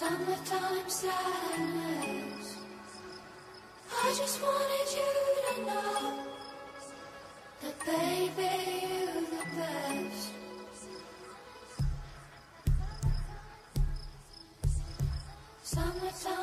Summertime sadness. I just wanted you to know that, baby, you're the best. Summertime.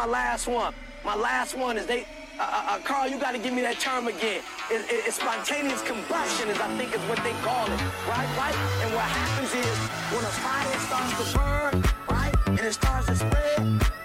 my last one. My last one is they, uh, uh, uh Carl, you got to give me that term again. It, it, it's spontaneous combustion, is I think is what they call it, right? Right? And what happens is when a fire starts to burn, right, and it starts to spread.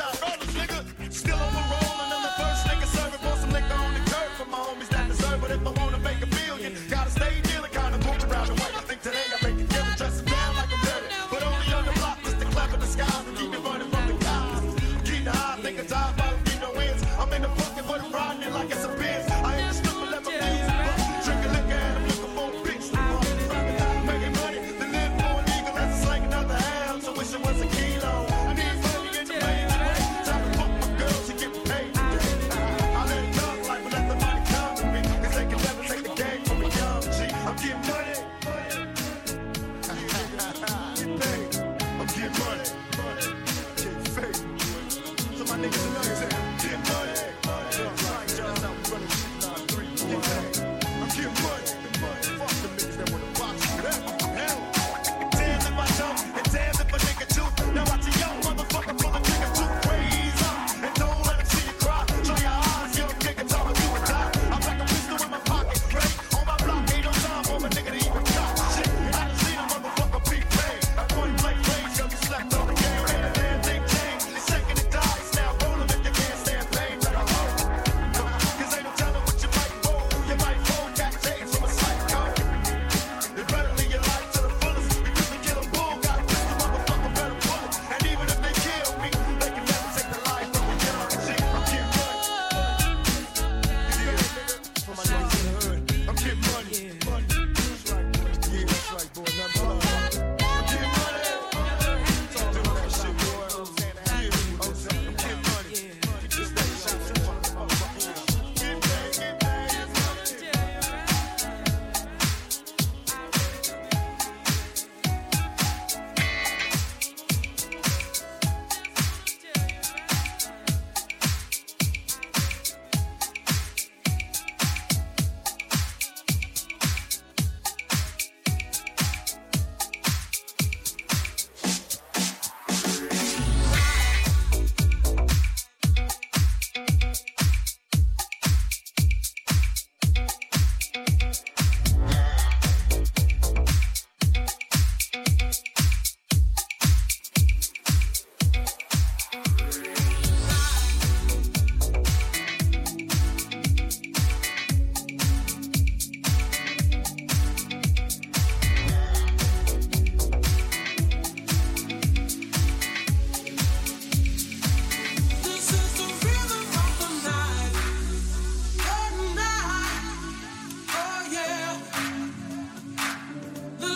up.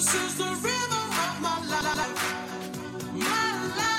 This is the rhythm of my life. My life.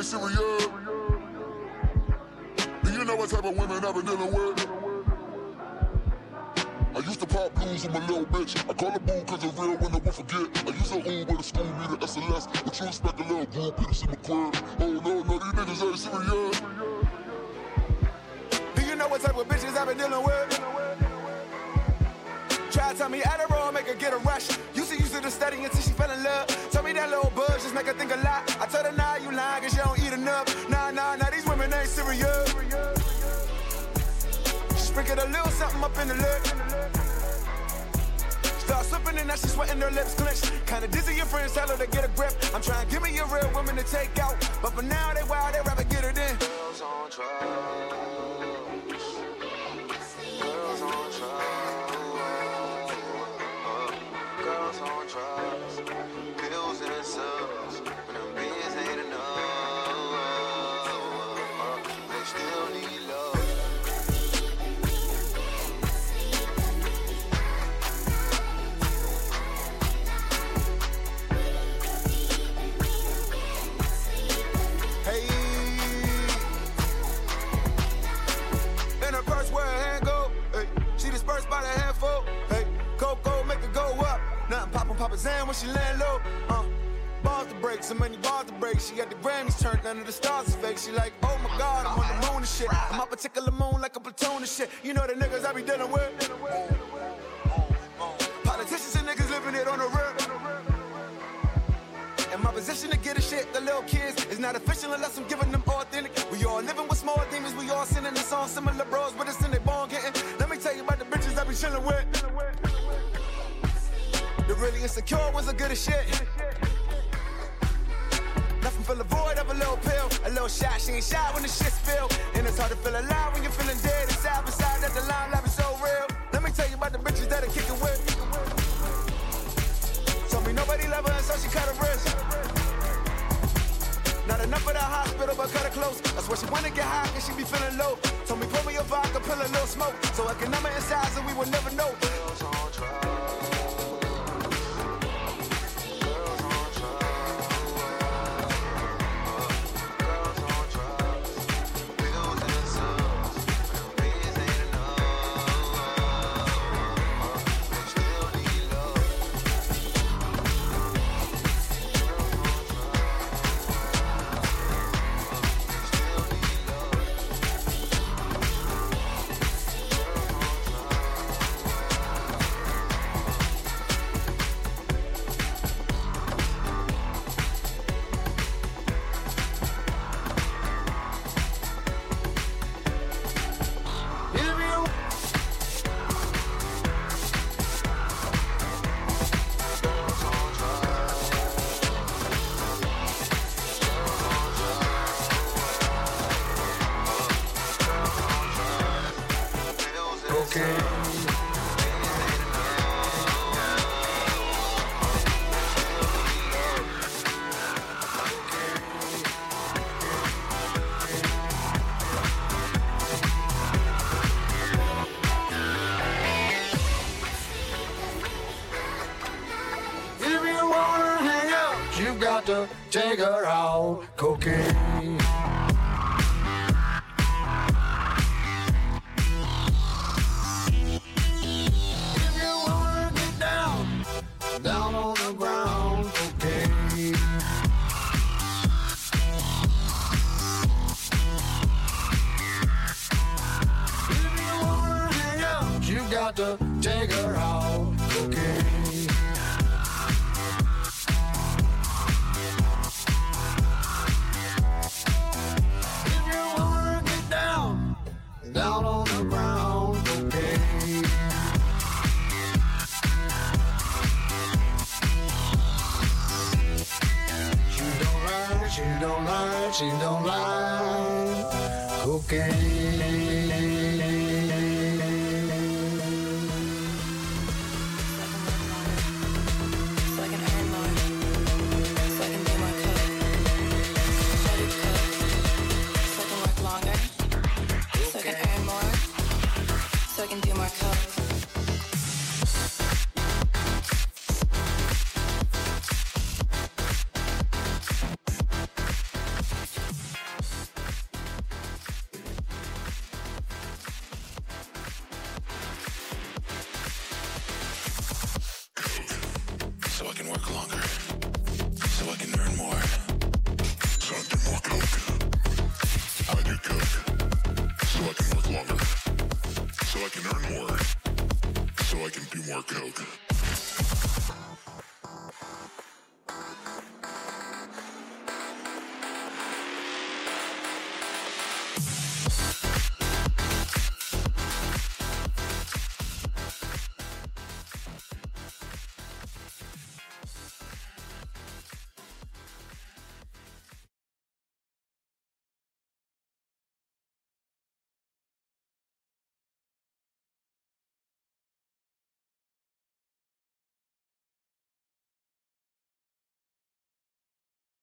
Ain't serious. Do you know what type of women I've been dealing with? I used to pop blues with my little bitch. I call her boo cause a real winner won't forget. I use her Uber to school me to SLS. But you expect a little groupie to see my crib. Oh no, no, these niggas ain't serious. Do you know what type of bitches I've been dealing with? Try to tell me Adderall, make her get a rush. Used to it to study until she fell in love. Tell me that little buzz just make her think a lot. I told her, nah, you lying cause you don't eat enough. Nah, nah, nah, these women ain't serious. She sprinkled a little something up in the lip. Start slipping and now she sweating her lips clenched. Kinda dizzy, your friends tell her to get a grip. I'm trying to give me a real woman to take out. But for now, they wild, they rather get her in. Girls on Girls Papa Zan when she land low. Uh, balls to break, so many balls to break. She got the Grammys turned, none of the stars is fake. She like, oh my god, I'm on the moon and shit. I'm my particular moon like a platoon and shit. You know the niggas I be dealing with. Politicians and niggas living it on the real. In my position to get a shit, the little kids is not official unless I'm giving them authentic. We all living with small demons, we all singing the song similar bros, but it's in their bone getting. Let me tell you about the bitches I be chilling with. The really insecure ones are good as shit. Nothing fill the void of a little pill. A little shot, she ain't shy when the shit spill. And it's hard to feel alive when you're feeling dead inside. Beside that, the line life is so real. Let me tell you about the bitches that are kicking with. Told me nobody love her, so she cut her wrist. Not enough of the hospital, but cut her close. That's why she wanna get high, cause she be feeling low. Told me, pour me a vodka, pull a little smoke. So I can numb her inside, so we will never know. Bills cocaine.